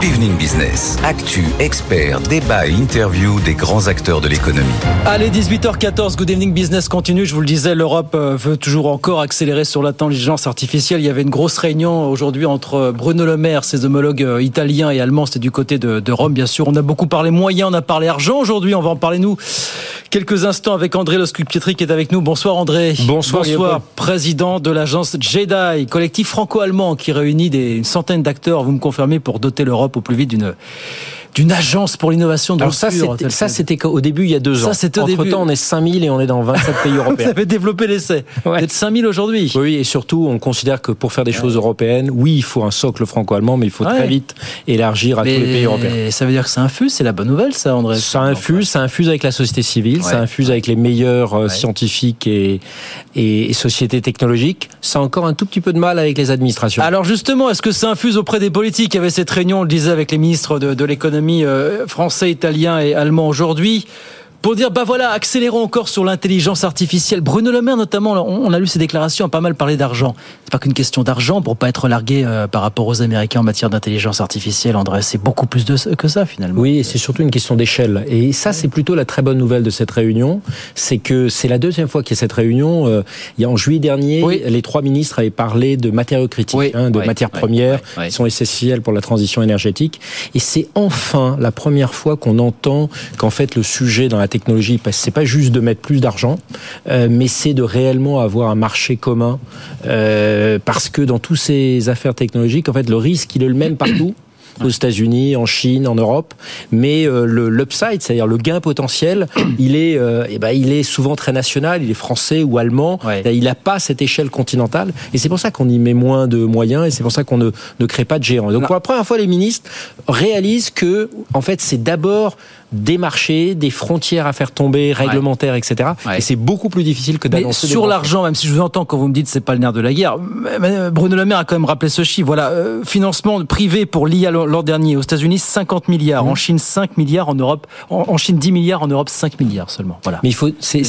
Good Evening Business. Actu, experts, débat et interview des grands acteurs de l'économie. Allez, 18h14, Good Evening Business continue. Je vous le disais, l'Europe euh, veut toujours encore accélérer sur l'intelligence artificielle. Il y avait une grosse réunion aujourd'hui entre Bruno Le Maire, ses homologues euh, italiens et allemands. C'était du côté de, de, Rome, bien sûr. On a beaucoup parlé moyens, on a parlé argent aujourd'hui. On va en parler, nous, quelques instants avec André Loscup-Pietri qui est avec nous. Bonsoir, André. Bonsoir, Bonsoir président de l'agence JEDI, collectif franco-allemand qui réunit des, une centaine d'acteurs, vous me confirmez, pour doter l'Europe au plus vite d'une d'une agence pour l'innovation de Alors ça, c'était, ça, c'était au début, il y a deux ça, ans. C'était au Entre début. temps, on est 5000 et on est dans 27 pays européens. Vous avez développé l'essai. Ouais. Vous êtes 5000 aujourd'hui. Oui, et surtout, on considère que pour faire des choses européennes, oui, il faut un socle franco-allemand, mais il faut Ouais. très vite élargir à tous les pays européens. Ça veut dire que ça infuse, c'est la bonne nouvelle, ça, André. Ça infuse, ça infuse avec la société civile, ça infuse avec les meilleurs euh, scientifiques et, et, et sociétés technologiques. Ça a encore un tout petit peu de mal avec les administrations. Alors justement, est-ce que ça infuse auprès des politiques? Il y avait cette réunion, on le disait, avec les ministres de, de l'économie euh, français, italien et allemand aujourd'hui. Pour dire, bah voilà, accélérons encore sur l'intelligence artificielle. Bruno Le Maire, notamment, on, a lu ses déclarations, a pas mal parlé d'argent. C'est pas qu'une question d'argent pour pas être largué euh, par rapport aux Américains en matière d'intelligence artificielle, André. C'est beaucoup plus de, que ça, finalement. Oui, et c'est surtout une question d'échelle. Et ça, c'est plutôt la très bonne nouvelle de cette réunion. C'est que c'est la deuxième fois qu'il y a cette réunion. Euh, il y a en juillet dernier, Oui. les trois ministres avaient parlé de matériaux critiques, Oui, hein, de oui, matières premières qui sont essentielles pour la transition énergétique. Et c'est enfin la première fois qu'on entend qu'en fait le sujet dans la technologie, parce que c'est pas juste de mettre plus d'argent, euh, mais c'est de réellement avoir un marché commun. Euh, parce que dans toutes ces affaires technologiques, en fait, le risque, il est le même partout aux États-Unis, en Chine, en Europe, mais euh, le l'upside, c'est-à-dire le gain potentiel, il est, euh, eh ben, il est souvent très national, il est français ou allemand, Ouais. il n'a pas cette échelle continentale, et c'est pour ça qu'on y met moins de moyens, et c'est pour ça qu'on ne, ne crée pas de géants. Donc Non. pour la première fois, les ministres réalisent que, en fait, c'est d'abord des marchés, des frontières à faire tomber, réglementaires, etc. Ouais. Et c'est beaucoup plus difficile que d'annoncer. sur l'argent, même si je vous entends quand vous me dites c'est pas le nerf de la guerre, mais Bruno Le Maire a quand même rappelé ce chiffre. Voilà, euh, financement privé pour l'IA l'an dernier aux États-Unis 50 milliards, Mmh. en Chine 5 milliards, en Europe, en, en Chine 10 milliards, en Europe 5 milliards seulement. Voilà. Mais il faut, c'est-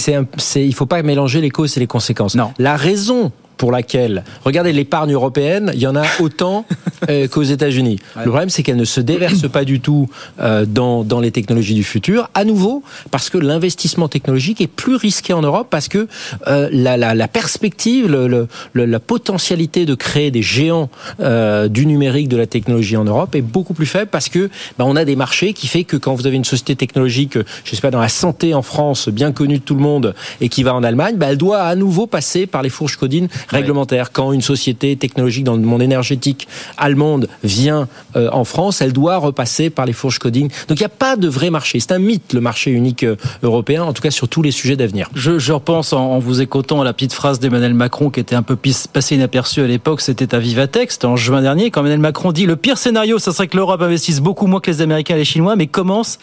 il faut pas mélanger les causes et les conséquences. Non. La raison pour laquelle, regardez l'épargne européenne, il y en a autant euh, qu'aux États-Unis. Le problème, c'est qu'elle ne se déverse pas du tout euh, dans, dans les technologies du futur. À nouveau, parce que l'investissement technologique est plus risqué en Europe, parce que euh, la, la, la perspective, le, le- le- la potentialité de créer des géants euh, du numérique, de la technologie en Europe est beaucoup plus faible, parce que bah, on a des marchés qui fait que quand vous avez une société technologique, je sais pas, dans la santé en France, bien connue de tout le monde, et qui va en Allemagne, bah, elle doit à nouveau passer par les fourches codines réglementaires. Quand une société technologique dans le monde énergétique allemande vient euh, en France, elle doit repasser par les fourches coding. Donc il n'y a pas de vrai marché. C'est un mythe le marché unique euh, européen, en tout cas sur tous les sujets d'avenir. Je, je repense en, en vous écoutant à la petite phrase d'Emmanuel Macron qui était un peu passée inaperçue à l'époque. C'était à Vivatex en juin dernier quand Emmanuel Macron dit le pire scénario, ça serait que l'Europe investisse beaucoup moins que les Américains et les Chinois, mais commence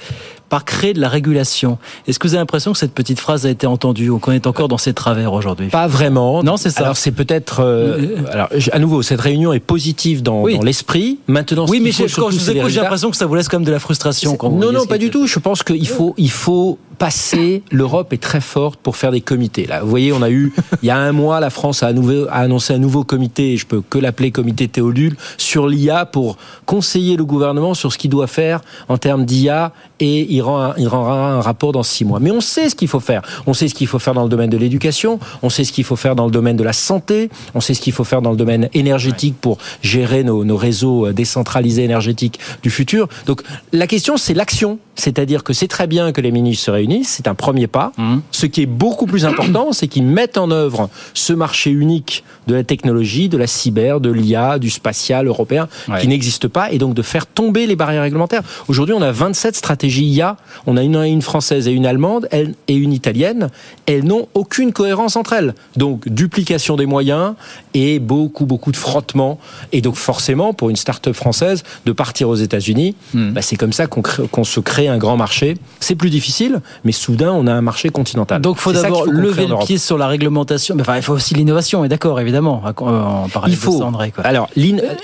par créer de la régulation. Est-ce que vous avez l'impression que cette petite phrase a été entendue ou qu'on est encore dans ses travers aujourd'hui? Pas vraiment. Non, c'est ça. Alors c'est peut-être. euh, alors je- à nouveau, cette réunion est positive dans, Oui. dans l'esprit. Maintenant, Oui, mais quand je vous écoute, j'ai l'impression que ça vous laisse quand même de la frustration. Quand vous non, non, pas du tout. Je pense qu'il faut, il faut L'Europe est très forte pour faire des comités. Là, vous voyez, on a eu il y a un mois, la France a, annoncé un nouveau comité. Je peux que l'appeler comité Théodule sur l'IA pour conseiller le gouvernement sur ce qu'il doit faire en termes d'IA et il rendra un rapport dans six mois. Mais on sait ce qu'il faut faire. On sait ce qu'il faut faire dans le domaine de l'éducation. On sait ce qu'il faut faire dans le domaine de la santé. On sait ce qu'il faut faire dans le domaine énergétique pour gérer nos, nos réseaux euh, décentralisés énergétiques du futur. Donc la question, c'est l'action. C'est-à-dire que c'est très bien que les ministres se réunissent, c'est un premier pas. Mhm. Ce qui est beaucoup plus important, c'est qu'ils mettent en œuvre ce marché unique de la technologie, de la cyber, de l'IA, du spatial européen, Ouais. qui n'existe pas, et donc de faire tomber les barrières réglementaires. Aujourd'hui, on a 27 stratégies IA. On a une, une française et une allemande et une italienne. Elles n'ont aucune cohérence entre elles. Donc, duplication des moyens et beaucoup, beaucoup de frottement. Et donc, forcément, pour une start-up française, de partir aux États-Unis, Hmm. bah, c'est comme ça qu'on se crée un grand marché. C'est plus difficile, mais soudain, on a un marché continental. Donc, faut d'abord lever le pied sur la réglementation. Mais enfin, il faut aussi l'innovation, et d'accord, évidemment. En il faut. André, quoi. Alors,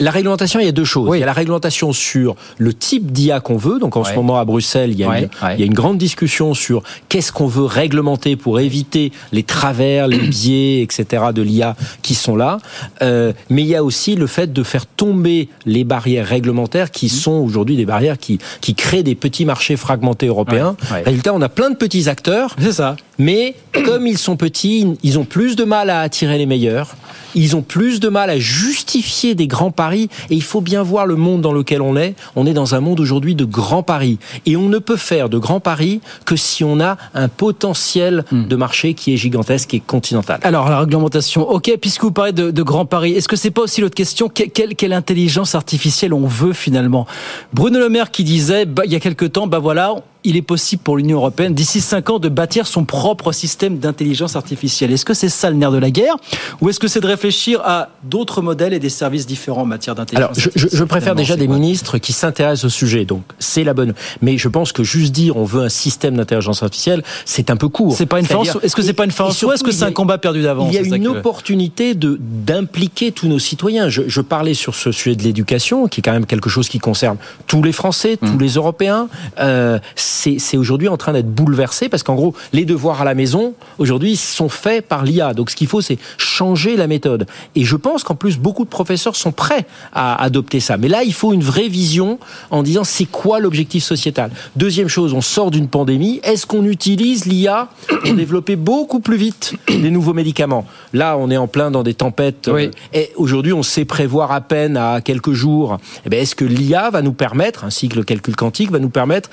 la réglementation, il y a deux choses. Il y a la réglementation sur le type d'IA qu'on veut. Donc, en ce moment, à Bruxelles, il y, a une, il y a une grande discussion sur qu'est-ce qu'on veut réglementer pour éviter les travers, les biais, etc. de l'IA qui sont là. Euh, mais il y a aussi le fait de faire tomber les barrières réglementaires qui sont aujourd'hui des barrières qui, qui créent des petits marchés fragmentés européens. Résultat, on a plein de petits acteurs. C'est ça. Mais comme ils sont petits, ils ont plus de mal à attirer les meilleurs ils ont plus de mal à justifier des grands paris. Et il faut bien voir le monde dans lequel on est. On est dans un monde aujourd'hui de grands paris. Et on ne peut faire de grands paris que si on a un potentiel hmm. de marché qui est gigantesque et continental. Alors, la réglementation, ok, puisque vous parlez de, grands paris, est-ce que c'est pas aussi l'autre question? Quelle, quelle, intelligence artificielle on veut finalement? Bruno Le Maire qui disait, bah, il y a quelque temps, bah voilà, il est possible pour l'Union européenne, d'ici cinq ans, de bâtir son propre système d'intelligence artificielle. Est-ce que c'est ça le nerf de la guerre Ou est-ce que c'est de réfléchir à d'autres modèles et des services différents en matière d'intelligence Alors, je, je, préfère déjà des ministres qui s'intéressent au sujet, donc c'est la bonne. Mais je pense que juste dire on veut un système d'intelligence artificielle, c'est un peu court. C'est pas une fin Est-ce que c'est pas une fin ou est-ce que c'est un combat perdu d'avance Il y a une opportunité de d'impliquer tous nos citoyens. Je, je, parlais sur ce sujet de l'éducation, qui est quand même quelque chose qui concerne tous les Français, tous mmh. les Européens. Euh, c'est aujourd'hui en train d'être bouleversé parce qu'en gros, les devoirs à la maison, aujourd'hui, sont faits par l'IA. Donc ce qu'il faut, c'est changer la méthode. Et je pense qu'en plus, beaucoup de professeurs sont prêts à adopter ça. Mais là, il faut une vraie vision en disant c'est quoi l'objectif sociétal? Deuxième chose, on sort d'une pandémie. Est-ce qu'on utilise l'IA pour développer beaucoup plus vite des nouveaux médicaments? Là, on est en plein dans des tempêtes. Euh, et aujourd'hui, on sait prévoir à peine à quelques jours. Eh ben, est-ce que l'IA va nous permettre, ainsi que le calcul quantique, va nous permettre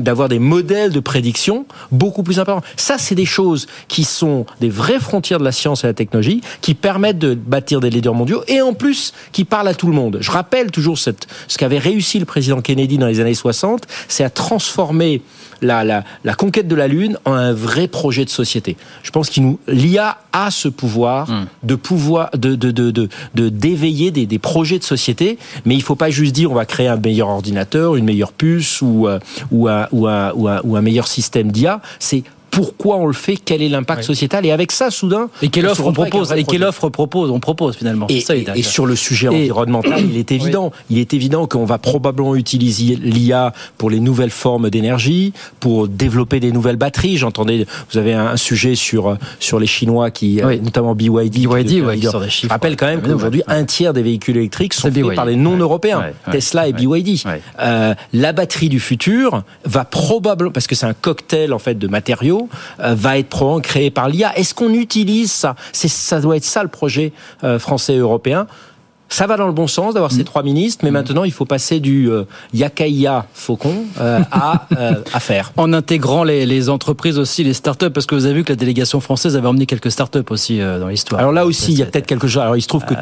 d'avoir des modèles de prédiction beaucoup plus importants Ça, c'est des choses qui sont des vraies frontières de la science et de la technologie, qui permettent de bâtir des leaders mondiaux et en plus qui parlent à tout le monde. Je rappelle toujours cette, ce qu'avait réussi le président Kennedy dans les années 60, c'est à transformer la, la, la, conquête de la Lune en un vrai projet de société. Je pense qu'il nous l'IA a ce pouvoir hmm. de pouvoir de de de de d'éveiller des, des projets de société, mais il faut pas juste dire on va créer un meilleur ordinateur, une meilleure puce ou euh, ou un, ou un, ou un, meilleur système d'IA. C'est pourquoi on le fait, quel est l'impact sociétal, et avec ça, soudain, et quelle offre on propose, et quelle offre propose, on propose finalement. Et, ça, et, sur le sujet environnemental, il est évident, il est évident qu'on va probablement utiliser l'IA pour les nouvelles formes d'énergie, pour développer des nouvelles batteries. J'entendais, vous avez un sujet sur sur les Chinois qui, euh, notamment BYD, BYD, ouais, Je rappelle quand même qu'aujourd'hui un tiers des véhicules électriques sont faits par les non-européens, Tesla et BYD. Euh, la batterie du futur va probablement, parce que c'est un cocktail en fait de matériaux euh, va être créé par l'IA. Est-ce qu'on utilise ça? Ça doit être ça le projet euh, français européen. Ça va dans le bon sens d'avoir ces mm. trois ministres, mais mm. maintenant il faut passer du euh, Yakaïa Faucon euh, à, euh, à faire. En intégrant les, les, entreprises aussi, les startups, parce que vous avez vu que la délégation française avait emmené quelques startups aussi euh, dans l'histoire. Alors là aussi, il y a peut-être quelque chose. Alors il se trouve que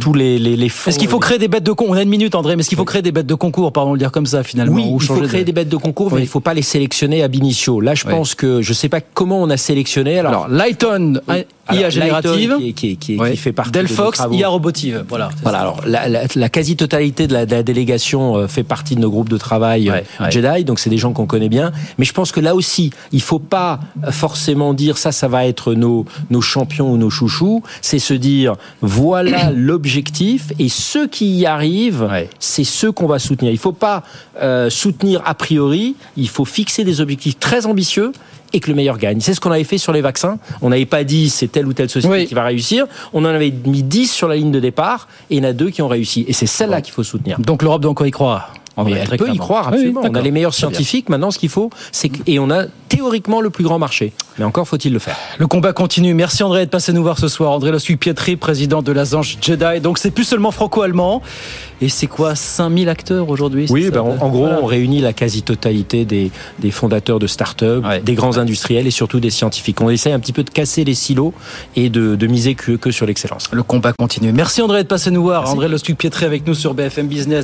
tous les, les, les Est-ce qu'il faut créer des bêtes de concours On a une minute, André, mais est-ce qu'il faut créer des bêtes de concours, pardon, le dire comme ça finalement Oui, il faut créer des bêtes de concours, mais il ne faut pas les sélectionner à initio. Là, je pense que je ne sais pas comment on a sélectionné. Alors, alors Lighton, IA générative, qui, qui, qui, fait partie Delphox, IA robotive. Voilà. Voilà. Alors la, la, la quasi-totalité de, de la, délégation euh, fait partie de nos groupes de travail euh, Jedi, donc c'est des gens qu'on connaît bien. Mais je pense que là aussi, il faut pas forcément dire ça, ça va être nos nos champions ou nos chouchous. C'est se dire voilà l'objectif et ceux qui y arrivent, c'est ceux qu'on va soutenir. Il faut pas euh, soutenir a priori. Il faut fixer des objectifs très ambitieux et que le meilleur gagne. C'est ce qu'on avait fait sur les vaccins. On n'avait pas dit c'est telle ou telle société qui va réussir. On en avait mis 10 sur la ligne de départ et il y en a deux qui ont réussi. Et c'est celle-là qu'il faut soutenir. Donc l'Europe doit encore y croire elle peut y croire absolument. on a les meilleurs scientifiques. Maintenant, ce qu'il faut, c'est et on a théoriquement le plus grand marché. Mais encore faut-il le faire. Le combat continue. Merci André de passer nous voir ce soir. André Lossuy Pietri, président de l'Azange Jedi. Donc c'est plus seulement franco-allemand. Et c'est quoi 5000 acteurs aujourd'hui Oui, ben, en, gros, on réunit la quasi-totalité des, des, fondateurs de start-up, des grands industriels et surtout des scientifiques. On essaie un petit peu de casser les silos et de, de miser que, que sur l'excellence. Le combat continue. Merci André de passer nous voir. André Lossuy Pietri avec nous sur BFM Business.